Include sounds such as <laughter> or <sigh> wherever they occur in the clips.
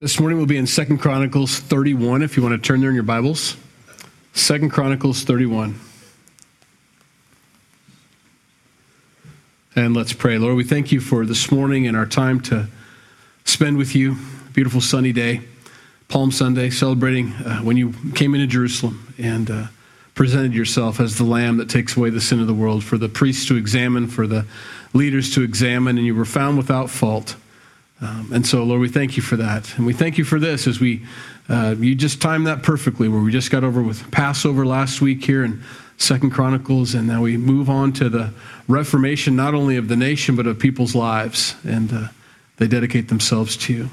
This morning we'll be in Second Chronicles 31 if you want to turn there in your Bibles. Second Chronicles 31. And let's pray. Lord, we thank you for this morning and our time to spend with you. Beautiful sunny day, Palm Sunday, celebrating uh, when you came into Jerusalem and uh, presented yourself as the lamb that takes away the sin of the world, for the priests to examine, for the leaders to examine, and you were found without fault. Um, and so, Lord, we thank you for that. And we thank you for this as we, uh, you just timed that perfectly, where we just got over with Passover last week here in Second Chronicles, and now we move on to the reformation, not only of the nation, but of people's lives. And uh, they dedicate themselves to you.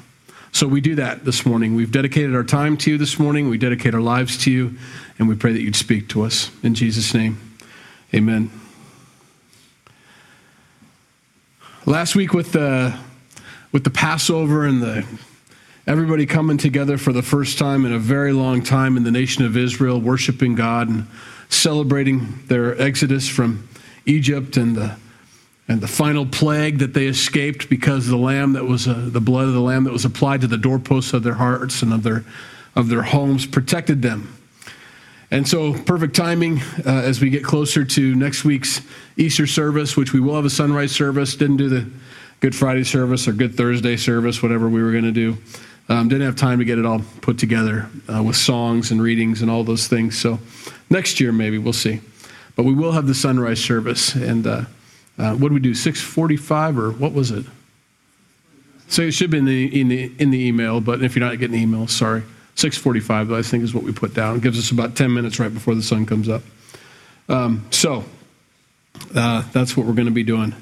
So we do that this morning. We've dedicated our time to you this morning. We dedicate our lives to you, and we pray that you'd speak to us. In Jesus' name, amen. Last week with the, with the Passover and the everybody coming together for the first time in a very long time in the nation of Israel, worshiping God and celebrating their exodus from Egypt and the and the final plague that they escaped because the lamb that was uh, the blood of the lamb that was applied to the doorposts of their hearts and of their of their homes protected them. And so perfect timing uh, as we get closer to next week's easter service which we will have a sunrise service. Didn't do the good friday service or good thursday service whatever we were going to do um, didn't have time to get it all put together uh, with songs and readings and all those things so next year maybe we'll see but we will have the sunrise service and uh, uh, what did we do? Six forty-five, or what was it? So it should be in the in the in the email, but if you're not getting the email, sorry. Six forty-five, I think, is what we put down. It gives us about ten minutes right before the sun comes up. Um, so uh, that's what we're going to be doing,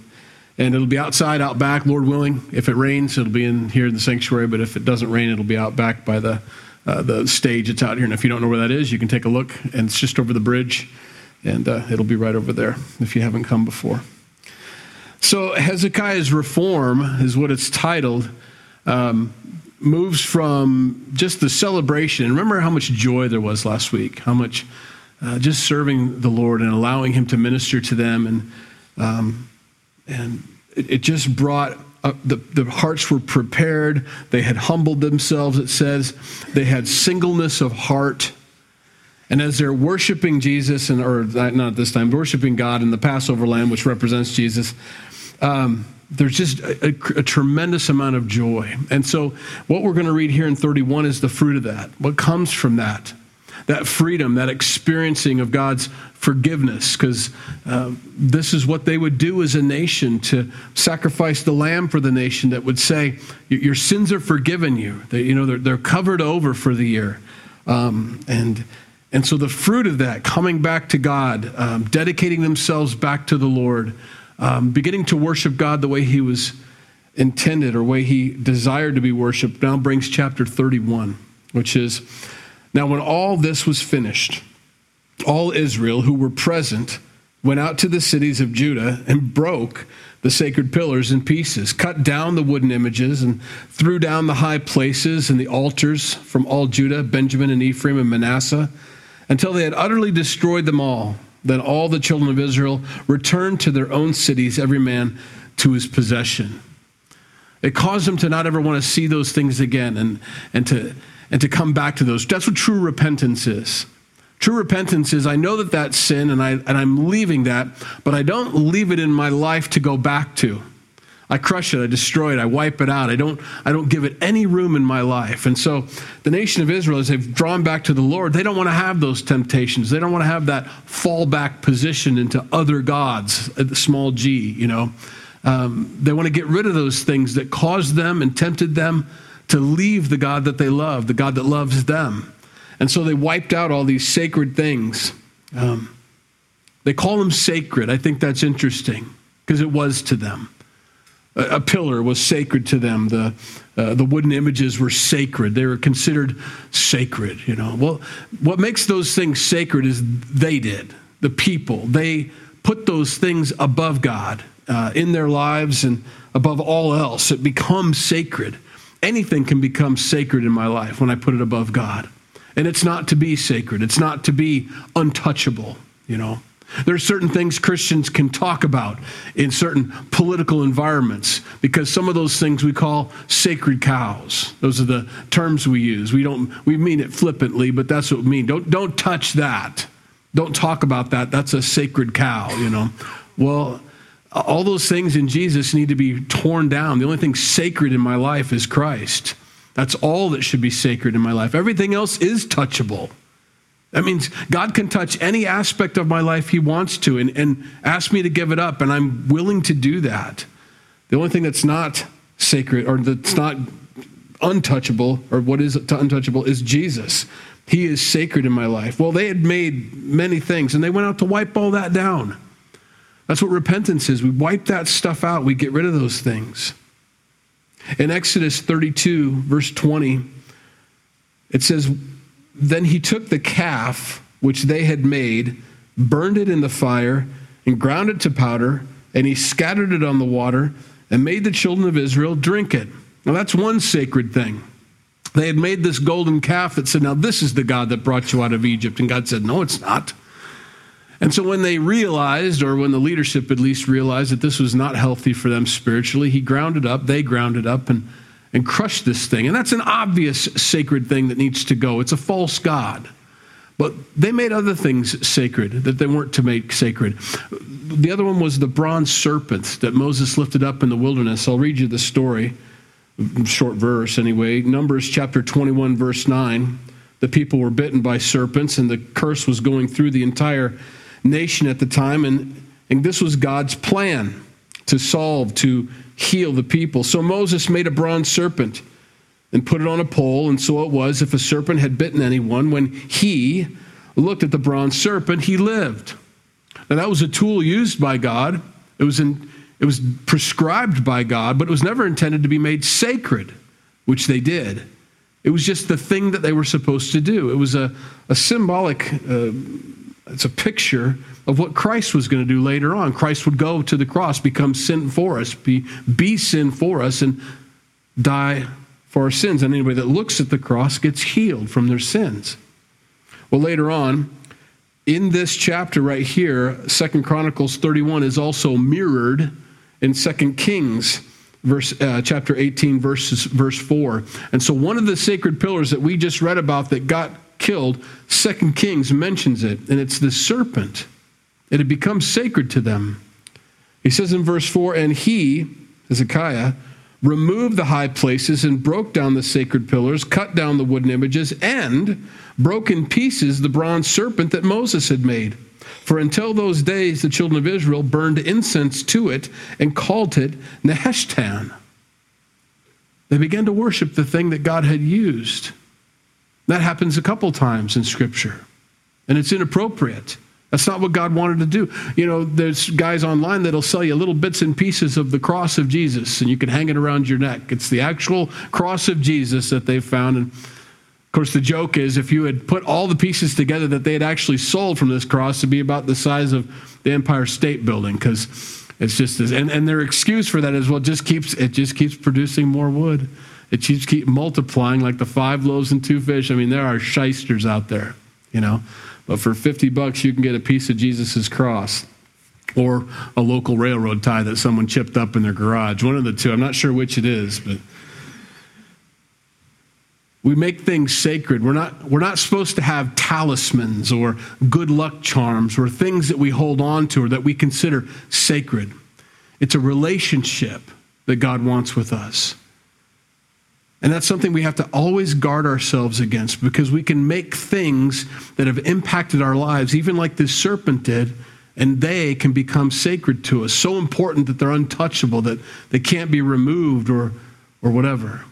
and it'll be outside, out back, Lord willing. If it rains, it'll be in here in the sanctuary. But if it doesn't rain, it'll be out back by the uh, the stage. It's out here, and if you don't know where that is, you can take a look, and it's just over the bridge, and uh, it'll be right over there if you haven't come before. So Hezekiah's reform is what it's titled. Um, moves from just the celebration. Remember how much joy there was last week, how much uh, just serving the Lord and allowing Him to minister to them, and um, and it, it, just brought. Up the, the hearts were prepared. They had humbled themselves, it says. They had singleness of heart. And as they're worshiping Jesus, and or not this time, worshiping God in the Passover lamb, which represents Jesus, um, there's just a, a, a, tremendous amount of joy. And so, what we're going to read here in 31 is the fruit of that. What comes from that? That freedom, that experiencing of God's forgiveness, because uh, this is what they would do as a nation to sacrifice the lamb for the nation that would say, Your sins are forgiven you. They, you know, they're, they're covered over for the year. Um, and, and so, the fruit of that, coming back to God, um, dedicating themselves back to the Lord, um, beginning to worship God the way he was intended or way he desired to be worshiped, now brings chapter 31, which is Now, when all this was finished, all Israel who were present went out to the cities of Judah and broke the sacred pillars in pieces, cut down the wooden images, and threw down the high places and the altars from all Judah, Benjamin, and Ephraim, and Manasseh, until they had utterly destroyed them all. Then all the children of Israel returned to their own cities, every man to his possession. It caused them to not ever want to see those things again and, and, to, and to come back to those. That's what true repentance is. True repentance is I know that that's sin and, I, and I'm leaving that, but I don't leave it in my life to go back to. I crush it, I destroy it, I wipe it out. I don't, I don't give it any room in my life. And so the nation of Israel, as they've drawn back to the Lord, they don't want to have those temptations. They don't want to have that fallback position into other gods, small g, you know. Um, they want to get rid of those things that caused them and tempted them to leave the God that they love, the God that loves them. And so they wiped out all these sacred things. Um, they call them sacred. I think that's interesting because it was to them a pillar was sacred to them. The, uh, the wooden images were sacred. They were considered sacred, you know. Well, what makes those things sacred is they did, the people. They put those things above God uh, in their lives and above all else. It becomes sacred. Anything can become sacred in my life when I put it above God. And it's not to be sacred, it's not to be untouchable, you know. There are certain things Christians can talk about in certain political environments because some of those things we call sacred cows. Those are the terms we use. We don't we mean it flippantly, but that's what we mean. Don't don't touch that. Don't talk about that. That's a sacred cow, you know. Well, all those things in Jesus need to be torn down. The only thing sacred in my life is Christ. That's all that should be sacred in my life. Everything else is touchable. That means God can touch any aspect of my life He wants to and, and ask me to give it up, and I'm willing to do that. The only thing that's not sacred or that's not untouchable, or what is untouchable, is Jesus. He is sacred in my life. Well, they had made many things, and they went out to wipe all that down. That's what repentance is. We wipe that stuff out, we get rid of those things. In Exodus 32, verse 20, it says, Then he took the calf which they had made, burned it in the fire, and ground it to powder, and he scattered it on the water, and made the children of Israel drink it. Now, that's one sacred thing. They had made this golden calf that said, Now, this is the God that brought you out of Egypt. And God said, No, it's not. And so when they realized, or when the leadership at least realized that this was not healthy for them spiritually, he ground it up, they ground it up, and, and crushed this thing. And that's an obvious sacred thing that needs to go. It's a false God. But they made other things sacred that they weren't to make sacred. The other one was the bronze serpent that Moses lifted up in the wilderness. I'll read you the story, short verse anyway. Numbers chapter 21, verse 9. The people were bitten by serpents, and the curse was going through the entire nation at the time, and, and this was God's plan to solve, to heal the people. So Moses made a bronze serpent and put it on a pole, and so it was if a serpent had bitten anyone, when he looked at the bronze serpent, he lived. Now that was a tool used by God. It was in, it was prescribed by God, but it was never intended to be made sacred, which they did. It was just the thing that they were supposed to do. It was a, a symbolic uh, it's a picture of what Christ was going to do later on. Christ would go to the cross, become sin for us, be, be sin for us, and die for our sins. And anybody that looks at the cross gets healed from their sins. Well, later on, in this chapter right here, Second Chronicles 31 is also mirrored in Second Kings verse uh, chapter 18 verses verse 4 and so one of the sacred pillars that we just read about that got killed, Second Kings mentions it, and it's the serpent. It had become sacred to them. He says in verse 4 And he, Hezekiah, removed the high places and broke down the sacred pillars, cut down the wooden images, and broke in pieces the bronze serpent that Moses had made. For until those days, the children of Israel burned incense to it and called it Nehushtan. They began to worship the thing that God had used. That happens a couple times in Scripture, and it's inappropriate. That's not what God wanted to do. You know, there's guys online that'll sell you little bits and pieces of the cross of Jesus, and you can hang it around your neck. It's the actual cross of Jesus that they've found. And of course, the joke is if you had put all the pieces together that they had actually sold from this cross to be about the size of the Empire State Building, because it's just this. And, and their excuse for that is, well, just keeps it just keeps producing more wood. It keeps keep multiplying like the five loaves and two fish. I mean, there are shysters out there, you know. But for 50 bucks, you can get a piece of Jesus' cross or a local railroad tie that someone chipped up in their garage. One of the two. I'm not sure which it is, but we make things sacred. We're not, we're not supposed to have talismans or good luck charms or things that we hold on to or that we consider sacred. It's a relationship that God wants with us. And that's something we have to always guard ourselves against because we can make things that have impacted our lives, even like this serpent did, and they can become sacred to us, so important that they're untouchable, that they can't be removed or, or whatever.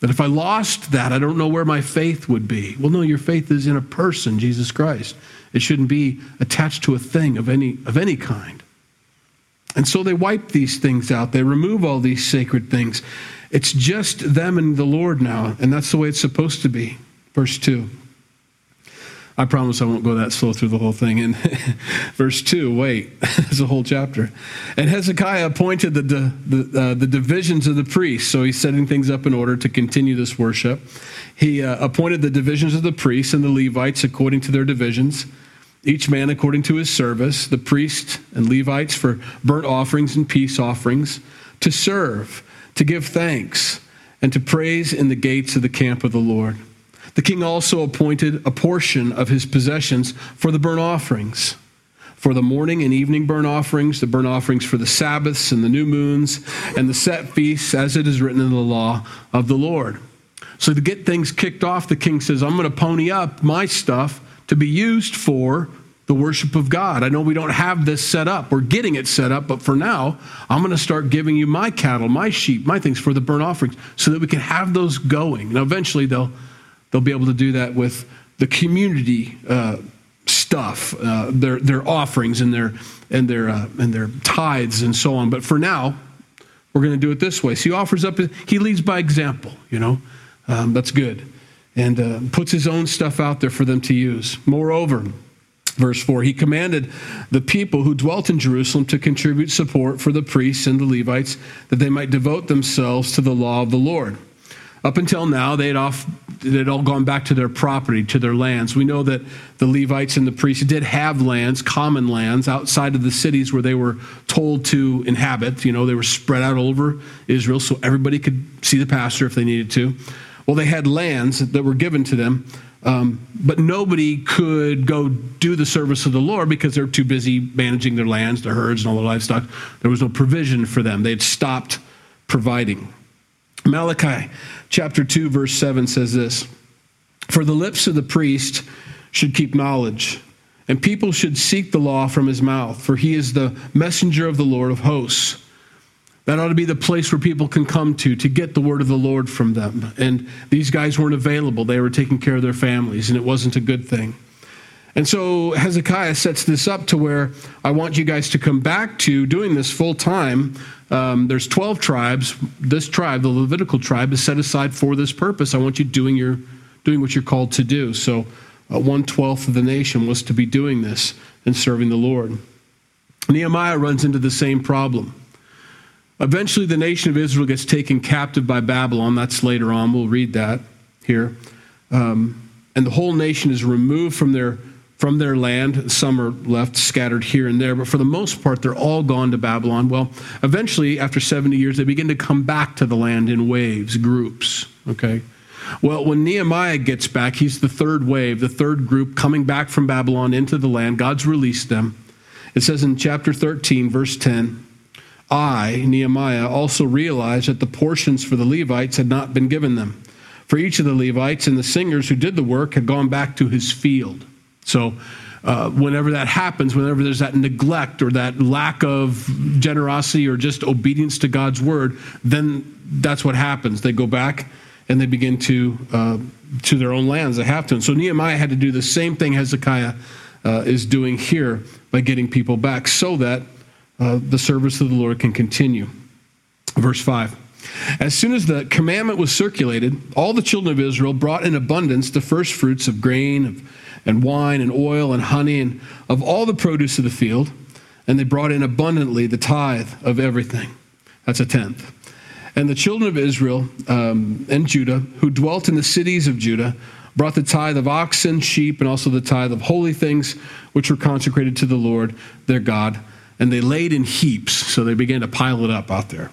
That if I lost that, I don't know where my faith would be. Well, no, your faith is in a person, Jesus Christ. It shouldn't be attached to a thing of any, of any kind. And so they wipe these things out. They remove all these sacred things. It's just them and the Lord now, and that's the way it's supposed to be. Verse 2. I promise I won't go that slow through the whole thing. In <laughs> verse 2, wait, <laughs> there's a whole chapter. And Hezekiah appointed the, the, uh, the divisions of the priests. So he's setting things up in order to continue this worship. He uh, appointed the divisions of the priests and the Levites according to their divisions each man according to his service, the priests and Levites for burnt offerings and peace offerings, to serve, to give thanks, and to praise in the gates of the camp of the Lord. The king also appointed a portion of his possessions for the burnt offerings, for the morning and evening burnt offerings, the burnt offerings for the Sabbaths and the new moons, and the set feasts, as it is written in the law of the Lord. So, to get things kicked off, the king says, I'm going to pony up my stuff to be used for the worship of God. I know we don't have this set up. We're getting it set up, but for now, I'm going to start giving you my cattle, my sheep, my things for the burnt offerings so that we can have those going. Now, eventually, they'll, they'll be able to do that with the community uh, stuff, uh, their, their offerings and their, and, their, uh, and their tithes and so on. But for now, we're going to do it this way. So he offers up, he leads by example, you know. Um, that's good. And uh, puts his own stuff out there for them to use. Moreover, Verse 4 He commanded the people who dwelt in Jerusalem to contribute support for the priests and the Levites that they might devote themselves to the law of the Lord. Up until now, they had, off, they had all gone back to their property, to their lands. We know that the Levites and the priests did have lands, common lands, outside of the cities where they were told to inhabit. You know, they were spread out all over Israel so everybody could see the pastor if they needed to. Well, they had lands that were given to them um, but nobody could go do the service of the Lord because they're too busy managing their lands, their herds, and all their livestock. There was no provision for them. They had stopped providing. Malachi chapter 2, verse 7 says this For the lips of the priest should keep knowledge, and people should seek the law from his mouth, for he is the messenger of the Lord of hosts. That ought to be the place where people can come to to get the word of the Lord from them. And these guys weren't available. They were taking care of their families, and it wasn't a good thing. And so Hezekiah sets this up to where I want you guys to come back to doing this full time. Um, there's 12 tribes. This tribe, the Levitical tribe, is set aside for this purpose. I want you doing your doing what you're called to do. So uh, one twelfth of the nation was to be doing this and serving the Lord. Nehemiah runs into the same problem. Eventually, the nation of Israel gets taken captive by Babylon. That's later on. We'll read that here. Um, and the whole nation is removed from their, from their land. Some are left scattered here and there, but for the most part, they're all gone to Babylon. Well, eventually, after 70 years, they begin to come back to the land in waves, groups. Okay? Well, when Nehemiah gets back, he's the third wave, the third group coming back from Babylon into the land. God's released them. It says in chapter 13, verse 10 I, Nehemiah, also realized that the portions for the Levites had not been given them. For each of the Levites and the singers who did the work had gone back to his field. So, uh, whenever that happens, whenever there's that neglect or that lack of generosity or just obedience to God's word, then that's what happens. They go back and they begin to uh, to their own lands. They have to. And so Nehemiah had to do the same thing Hezekiah uh, is doing here by getting people back, so that uh, the service of the Lord can continue. Verse 5. As soon as the commandment was circulated, all the children of Israel brought in abundance the first fruits of grain and wine and oil and honey and of all the produce of the field, and they brought in abundantly the tithe of everything. That's a tenth. And the children of Israel um, and Judah, who dwelt in the cities of Judah, brought the tithe of oxen, sheep, and also the tithe of holy things which were consecrated to the Lord their God and they laid in heaps. So they began to pile it up out there.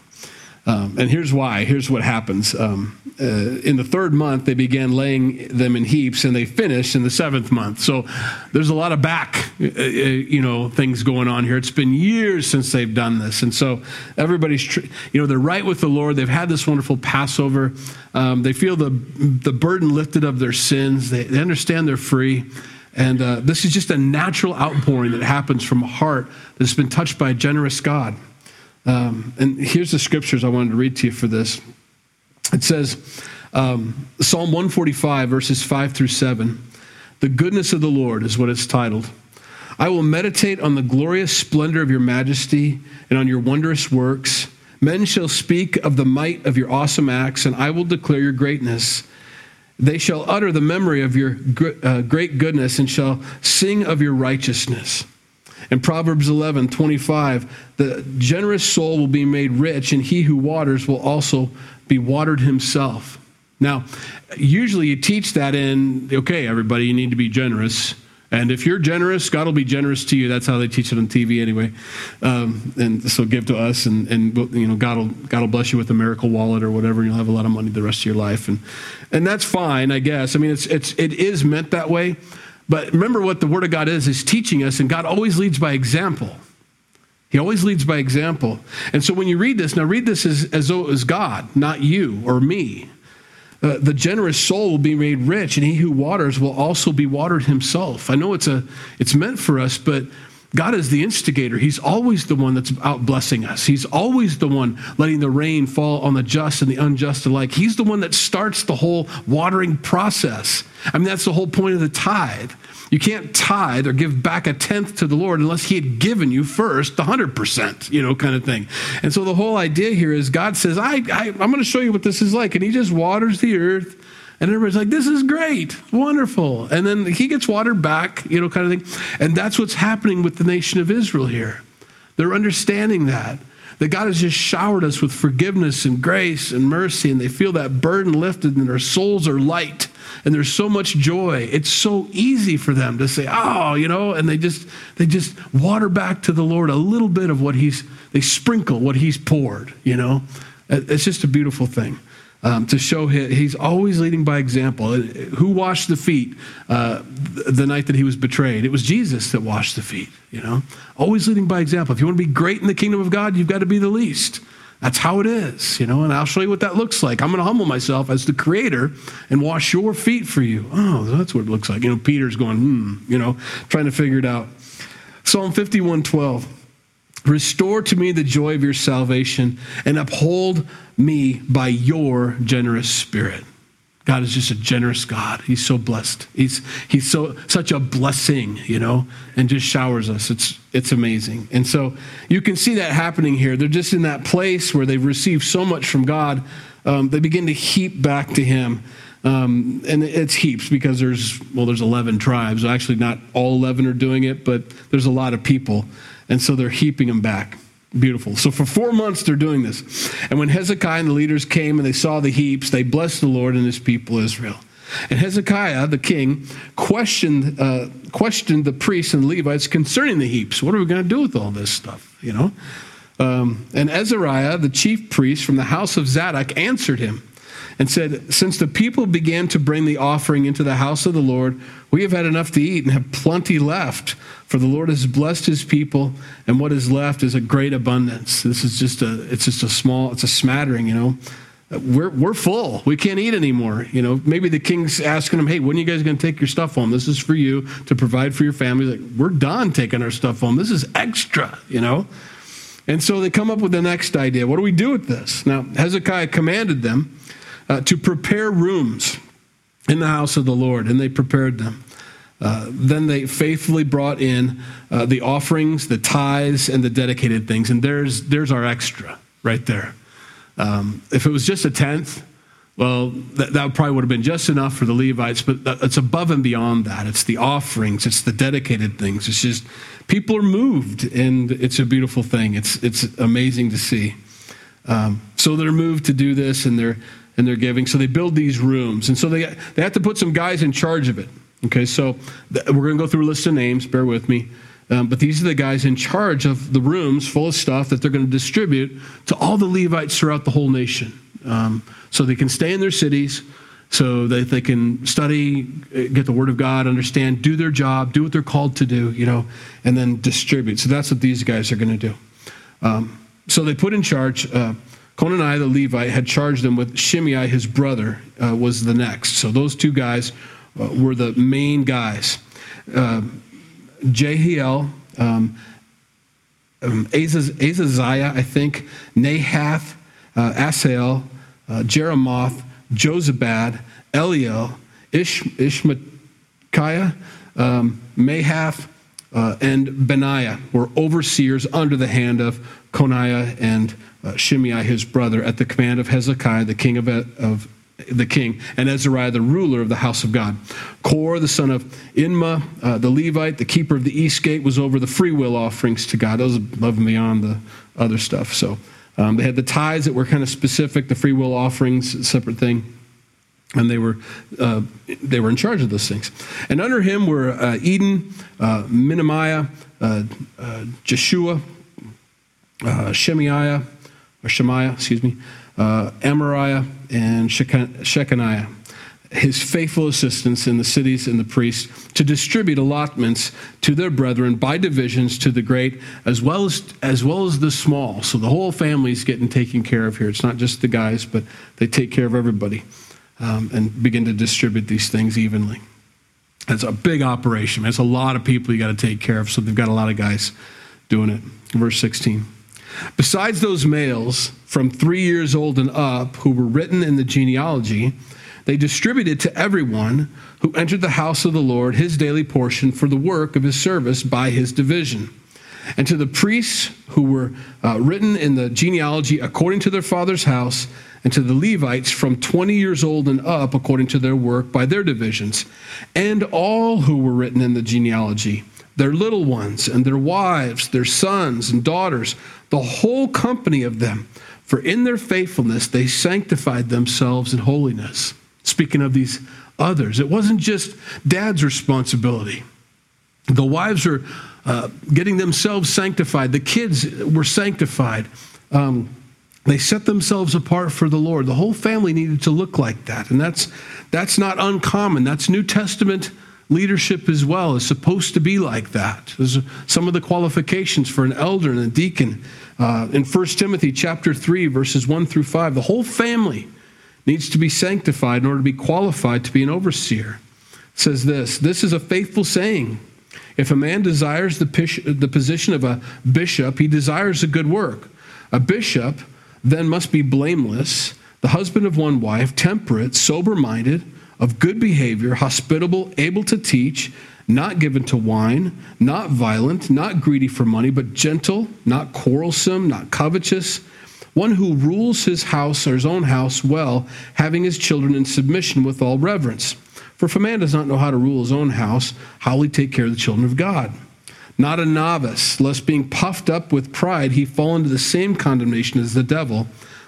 Um, and here's why. Here's what happens. Um, uh, in the third month, they began laying them in heaps, and they finished in the seventh month. So there's a lot of back, uh, uh you know, things going on here. It's been years since they've done this, and so everybody's, tr- you know, they're right with the Lord. They've had this wonderful Passover. Um, they feel the the burden lifted of their sins. They, they understand they're free. And uh, this is just a natural outpouring that happens from a heart that's been touched by a generous God. Um, and here's the scriptures I wanted to read to you for this. It says, um, Psalm 145, verses 5 through 7. The goodness of the Lord is what it's titled. I will meditate on the glorious splendor of your majesty and on your wondrous works. Men shall speak of the might of your awesome acts, and I will declare your greatness. They shall utter the memory of your uh, great goodness and shall sing of your righteousness. In Proverbs 11, 25, the generous soul will be made rich, and he who waters will also be watered himself. Now, usually you teach that in, okay, everybody, you need to be generous And if you're generous, God will be generous to you. That's how they teach it on TV anyway. Um, and so give to us, and, and you know God will God will bless you with a miracle wallet or whatever, and you'll have a lot of money the rest of your life. And and that's fine, I guess. I mean, it's it's it is meant that way. But remember what the Word of God is is teaching us, and God always leads by example. He always leads by example. And so when you read this, now read this as, as though it was God, not you or me. Uh, the generous soul will be made rich, and he who waters will also be watered himself. I know it's a it's meant for us, but God is the instigator. He's always the one that's out blessing us. He's always the one letting the rain fall on the just and the unjust alike. He's the one that starts the whole watering process. I mean, that's the whole point of the tithe. You can't tithe or give back a tenth to the Lord unless He had given you first the 100%, you know, kind of thing. And so the whole idea here is God says, I, I, I'm going to show you what this is like. And He just waters the earth. And everybody's like, this is great, wonderful. And then he gets watered back, you know, kind of thing. And that's what's happening with the nation of Israel here. They're understanding that that God has just showered us with forgiveness and grace and mercy, and they feel that burden lifted, and their souls are light and there's so much joy. It's so easy for them to say, "Oh, you know," and they just they just water back to the Lord a little bit of what He's they sprinkle what He's poured. You know, it's just a beautiful thing. Um, to show him, he's always leading by example. Uh, who washed the feet uh, the night that he was betrayed? It was Jesus that washed the feet, you know? Always leading by example. If you want to be great in the kingdom of God, you've got to be the least. That's how it is, you know, and I'll show you what that looks like. I'm going to humble myself as the creator and wash your feet for you. Oh, that's what it looks like. You know, Peter's going, hmm, you know, trying to figure it out. Psalm 51 12. Restore to me the joy of your salvation and uphold me by your generous spirit. God is just a generous God. He's so blessed. He's, he's so, such a blessing, you know, and just showers us. It's, it's amazing. And so you can see that happening here. They're just in that place where they've received so much from God. Um, they begin to heap back to Him. Um, and it's heaps because there's, well, there's 11 tribes. Actually, not all 11 are doing it, but there's a lot of people. And so they're heaping them back. Beautiful. So for four months they're doing this. And when Hezekiah and the leaders came and they saw the heaps, they blessed the Lord and his people Israel. And Hezekiah, the king, questioned, uh, questioned the priests and Levites concerning the heaps. What are we going to do with all this stuff? You know? Um, and Azariah, the chief priest from the house of Zadok, answered him and said, Since the people began to bring the offering into the house of the Lord, we have had enough to eat and have plenty left. For the Lord has blessed his people, and what is left is a great abundance. This is just a, it's just a small, it's a smattering, you know. We're, we're full. We can't eat anymore. You know, maybe the king's asking them, hey, when are you guys going to take your stuff home? This is for you to provide for your family. Like, we're done taking our stuff home. This is extra, you know. And so they come up with the next idea. What do we do with this? Now, Hezekiah commanded them uh, to prepare rooms in the house of the Lord, and they prepared them. Uh, then they faithfully brought in uh, the offerings, the tithes, and the dedicated things. And there's, there's our extra right there. Um, if it was just a tenth, well, that, that probably would have been just enough for the Levites, but it's above and beyond that. It's the offerings, it's the dedicated things. It's just people are moved, and it's a beautiful thing. It's, it's amazing to see. Um, so they're moved to do this, and they're, and they're giving. So they build these rooms, and so they, they have to put some guys in charge of it. Okay, so th- we're going to go through a list of names, bear with me. Um, but these are the guys in charge of the rooms full of stuff that they're going to distribute to all the Levites throughout the whole nation. Um, so they can stay in their cities, so that they can study, uh, get the Word of God, understand, do their job, do what they're called to do, you know, and then distribute. So that's what these guys are going to do. Um, so they put in charge. Uh, Cononiah the Levite had charged them with Shimei, his brother, uh, was the next. So those two guys uh, were the main guys. Uh, Jehiel, um, um, Azaziah, I think, Nahath, uh, Asahel, uh, Jerimoth, Jozabad, Eliel, Ish, Ishmachiah, um, uh, and Benaiah were overseers under the hand of Coniah and uh, Shimei, his brother, at the command of Hezekiah, the king of, of the king, and Azariah, the ruler of the house of God. Kor, the son of Imnah, uh, the Levite, the keeper of the east gate, was over the free will offerings to God. Those above and beyond the other stuff. So um, they had the tithes that were kind of specific, the free will offerings, separate thing. And they were uh, they were in charge of those things. And under him were uh, Eden, uh, Minamiah, uh, uh, Jeshua, uh, Shemaiah, or Shemaiah, excuse me, Amariah, and Shechaniah, his faithful assistants in the cities and the priests, to distribute allotments to their brethren by divisions to the great as well as as well as the small. So the whole family's getting taken care of here. It's not just the guys, but they take care of everybody um, and begin to distribute these things evenly. It's a big operation. It's a lot of people you got to take care of, so they've got a lot of guys doing it. Verse 16. Besides those males from three years old and up who were written in the genealogy, they distributed to everyone who entered the house of the Lord his daily portion for the work of his service by his division. And to the priests who were uh, written in the genealogy according to their father's house, and to the Levites from 20 years old and up, according to their work by their divisions, and all who were written in the genealogy, their little ones and their wives, their sons and daughters, the whole company of them. For in their faithfulness they sanctified themselves in holiness. Speaking of these others, it wasn't just dad's responsibility. The wives are uh, getting themselves sanctified, the kids were sanctified. Um, they set themselves apart for the Lord. The whole family needed to look like that. And that's, that's not uncommon. That's New Testament leadership as well is supposed to be like that. There's some of the qualifications for an elder and a deacon. Uh, in 1 Timothy chapter 3, verses 1 through 5, the whole family needs to be sanctified in order to be qualified to be an overseer. It says this This is a faithful saying. If a man desires the, the position of a bishop, he desires a good work. A bishop then must be blameless, the husband of one wife, temperate, sober minded, of good behavior, hospitable, able to teach, not given to wine, not violent, not greedy for money, but gentle, not quarrelsome, not covetous, one who rules his house or his own house well, having his children in submission with all reverence. For if a man does not know how to rule his own house, how will he take care of the children of God? not a novice, lest being puffed up with pride he fall into the same condemnation as the devil.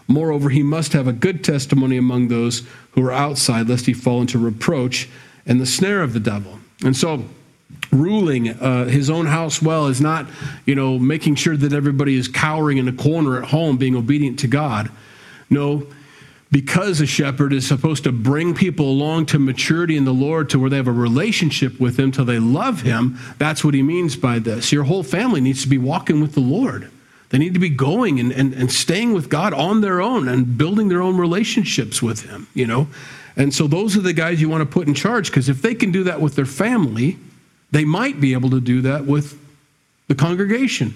Moreover, he must have a good testimony among those who are outside, lest he fall into reproach and the snare of the devil. And so, ruling uh, his own house well is not, you know, making sure that everybody is cowering in a corner at home, being obedient to God. No, because a shepherd is supposed to bring people along to maturity in the Lord to where they have a relationship with Him till they love Him, that's what He means by this. Your whole family needs to be walking with the Lord. They need to be going and, and, and staying with God on their own and building their own relationships with Him, you know? And so those are the guys you want to put in charge because if they can do that with their family, they might be able to do that with the congregation.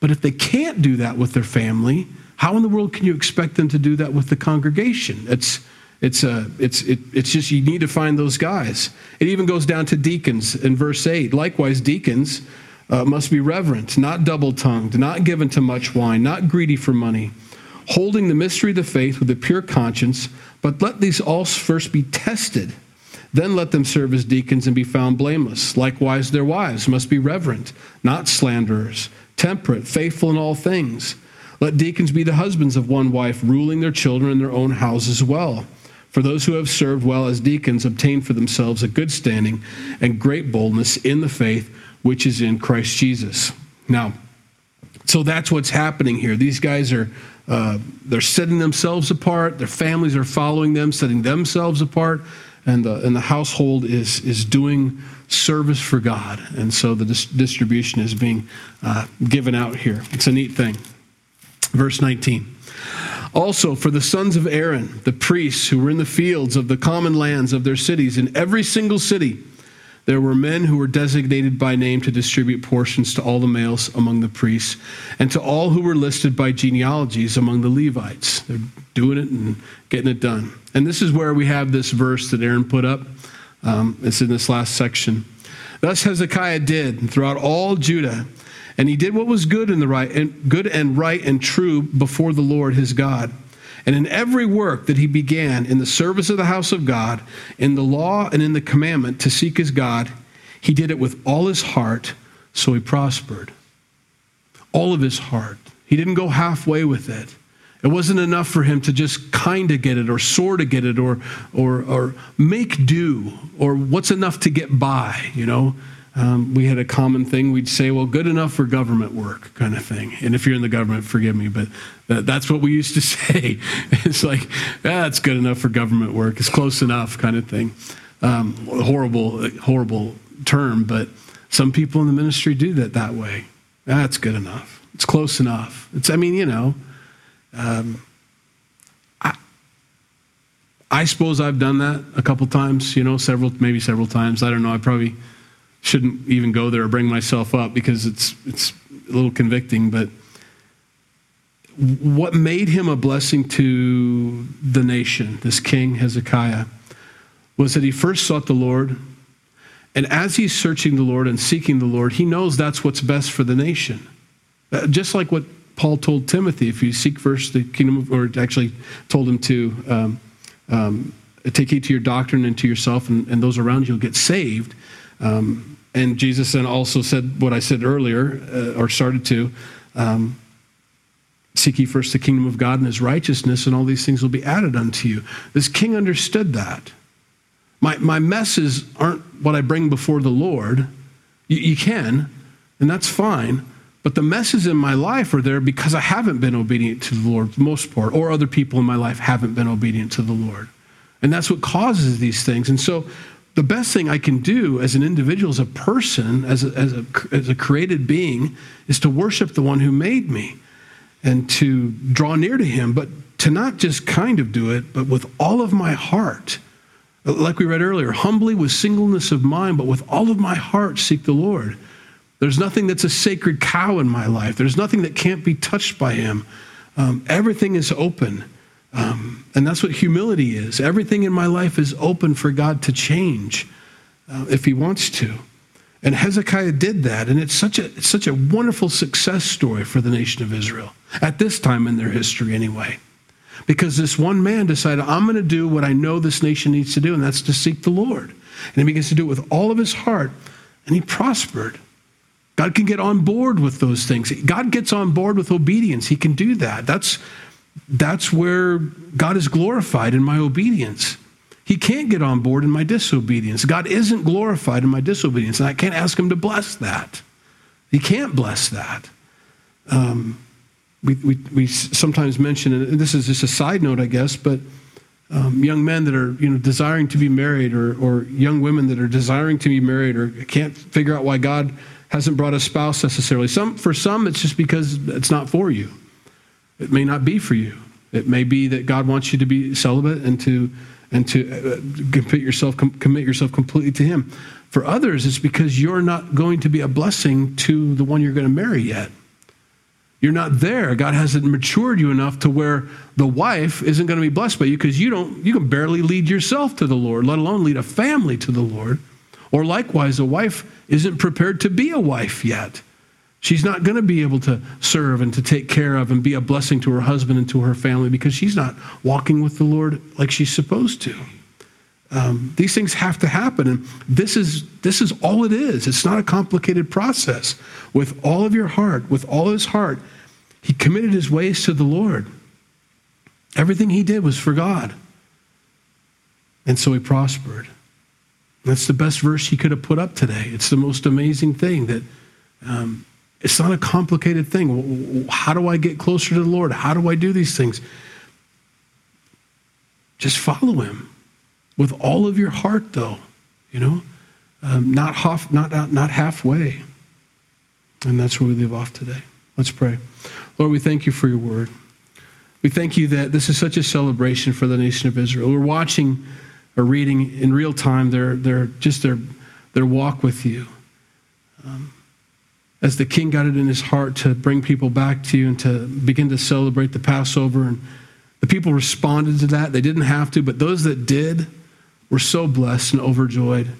But if they can't do that with their family, how in the world can you expect them to do that with the congregation? It's, it's, a, it's, it, it's just you need to find those guys. It even goes down to deacons in verse 8. Likewise, deacons uh, must be reverent, not double tongued, not given to much wine, not greedy for money, holding the mystery of the faith with a pure conscience. But let these also first be tested. Then let them serve as deacons and be found blameless. Likewise, their wives must be reverent, not slanderers, temperate, faithful in all things. Let deacons be the husbands of one wife, ruling their children in their own houses well. For those who have served well as deacons obtain for themselves a good standing and great boldness in the faith which is in Christ Jesus. Now, so that's what's happening here. These guys are uh, they're setting themselves apart. Their families are following them, setting themselves apart, and the and the household is is doing service for God. And so the dis- distribution is being uh, given out here. It's a neat thing. Verse 19. Also, for the sons of Aaron, the priests who were in the fields of the common lands of their cities, in every single city, there were men who were designated by name to distribute portions to all the males among the priests and to all who were listed by genealogies among the Levites. They're doing it and getting it done. And this is where we have this verse that Aaron put up. Um, it's in this last section. Thus Hezekiah did throughout all Judah and he did what was good and the right and good and right and true before the Lord his God. And in every work that he began in the service of the house of God, in the law and in the commandment to seek his God, he did it with all his heart, so he prospered. All of his heart. He didn't go halfway with it. It wasn't enough for him to just kind of get it or sort of get it or, or, or make do or what's enough to get by, you know. Um, we had a common thing. We'd say, well, good enough for government work, kind of thing. And if you're in the government, forgive me, but that, that's what we used to <laughs> say. it's like, that's ah, good enough for government work. It's close enough, kind of thing. Um, horrible, horrible term, but some people in the ministry do that that way. That's good enough. It's close enough. It's, I mean, you know, um, I, I suppose I've done that a couple times, you know, several, maybe several times. I don't know. I probably shouldn't even go there or bring myself up because it's it's a little convicting but what made him a blessing to the nation this king hezekiah was that he first sought the lord. And as he's searching the lord and seeking the lord he knows that's what's best for the nation. Uh, just like what paul told timothy if you seek first the kingdom of or actually told him to um, um, take heed to your doctrine and to yourself and, and those around you will get saved um, and Jesus then also said what I said earlier, uh, or started to um, seek ye first the kingdom of God and his righteousness, and all these things will be added unto you. This king understood that. My, my messes aren't what I bring before the Lord. You, you can, and that's fine. But the messes in my life are there because I haven't been obedient to the Lord, most part, or other people in my life haven't been obedient to the Lord. And that's what causes these things. And so the best thing I can do as an individual, as a person, as a, as a, as a created being, is to worship the one who made me and to draw near to him, but to not just kind of do it, but with all of my heart. Like we read earlier, humbly with singleness of mind, but with all of my heart seek the Lord. There's nothing that's a sacred cow in my life. There's nothing that can't be touched by him. Um, everything is open. Um, and that's what humility is. Everything in my life is open for God to change uh, if He wants to. And Hezekiah did that, and it's such a it's such a wonderful success story for the nation of Israel at this time in their history, anyway. Because this one man decided, I'm going to do what I know this nation needs to do, and that's to seek the Lord. And he begins to do it with all of his heart, and he prospered. God can get on board with those things. God gets on board with obedience. He can do that. That's that's where God is glorified in my obedience. He can't get on board in my disobedience. God isn't glorified in my disobedience, and I can't ask Him to bless that. He can't bless that. Um, we, we, we sometimes mention, and this is just a side note, I guess, but um, young men that are you know desiring to be married, or, or young women that are desiring to be married, or can't figure out why God hasn't brought a spouse necessarily. Some for some, it's just because it's not for you. It may not be for you. It may be that God wants you to be celibate and to and to uh, commit yourself commit yourself completely to Him. For others, it's because you're not going to be a blessing to the one you're going to marry yet. You're not there. God hasn't matured you enough to where the wife isn't going to be blessed by you because you don't. You can barely lead yourself to the Lord, let alone lead a family to the Lord. Or likewise, a wife isn't prepared to be a wife yet. She's not going to be able to serve and to take care of and be a blessing to her husband and to her family because she's not walking with the Lord like she's supposed to. Um, these things have to happen, and this is this is all it is. It's not a complicated process. With all of your heart, with all his heart, he committed his ways to the Lord. Everything he did was for God, and so he prospered. That's the best verse he could have put up today. It's the most amazing thing that. Um, it's not a complicated thing. How do I get closer to the Lord? How do I do these things? Just follow Him with all of your heart, though, you know, um, not, half, not, not, not halfway. And that's where we leave off today. Let's pray. Lord, we thank you for your word. We thank you that this is such a celebration for the nation of Israel. We're watching or reading in real time their, their, just their, their walk with you. Um, as the king got it in his heart to bring people back to you and to begin to celebrate the Passover. And the people responded to that. They didn't have to, but those that did were so blessed and overjoyed.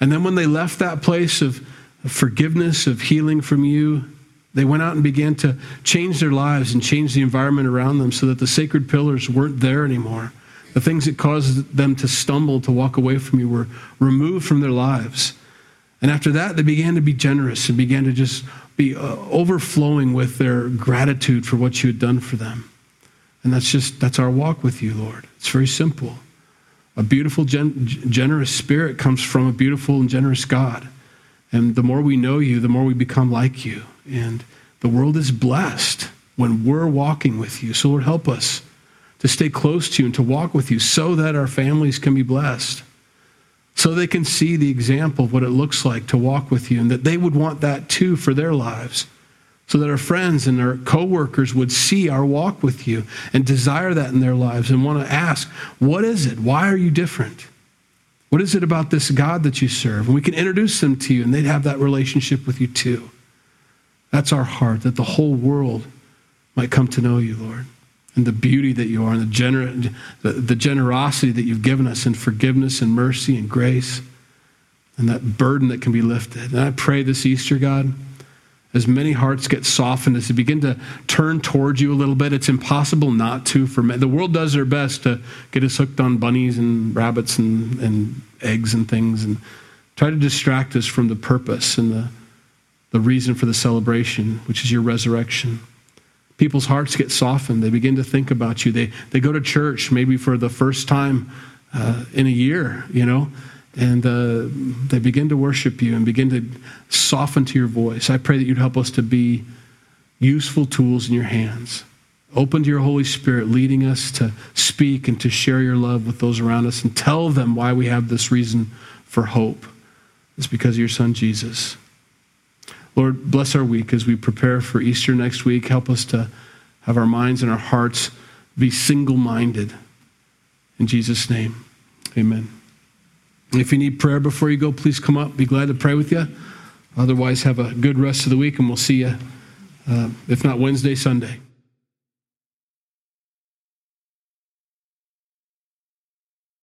And then when they left that place of forgiveness, of healing from you, they went out and began to change their lives and change the environment around them so that the sacred pillars weren't there anymore. The things that caused them to stumble, to walk away from you, were removed from their lives. And after that, they began to be generous and began to just be uh, overflowing with their gratitude for what you had done for them. And that's just, that's our walk with you, Lord. It's very simple. A beautiful, gen- generous spirit comes from a beautiful and generous God. And the more we know you, the more we become like you. And the world is blessed when we're walking with you. So, Lord, help us to stay close to you and to walk with you so that our families can be blessed, so they can see the example of what it looks like to walk with you and that they would want that too for their lives. So that our friends and our coworkers would see our walk with you and desire that in their lives and want to ask, What is it? Why are you different? What is it about this God that you serve? And we can introduce them to you and they'd have that relationship with you too. That's our heart, that the whole world might come to know you, Lord, and the beauty that you are, and the, gener- the, the generosity that you've given us, and forgiveness and mercy and grace, and that burden that can be lifted. And I pray this Easter, God, as many hearts get softened, as they begin to turn towards you a little bit, it's impossible not to. For the world does their best to get us hooked on bunnies and rabbits and, and eggs and things, and try to distract us from the purpose and the, the reason for the celebration, which is your resurrection. People's hearts get softened. They begin to think about you. They, they go to church maybe for the first time uh, in a year, you know, and uh, they begin to worship you and begin to soften to your voice. I pray that you'd help us to be useful tools in your hands. Open to your Holy Spirit, leading us to speak and to share your love with those around us and tell them why we have this reason for hope. It's because of your Son, Jesus. Lord, bless our week as we prepare for Easter next week. Help us to have our minds and our hearts be single minded. In Jesus' name, amen. If you need prayer before you go, please come up. Be glad to pray with you. Otherwise, have a good rest of the week, and we'll see you, uh, if not Wednesday, Sunday.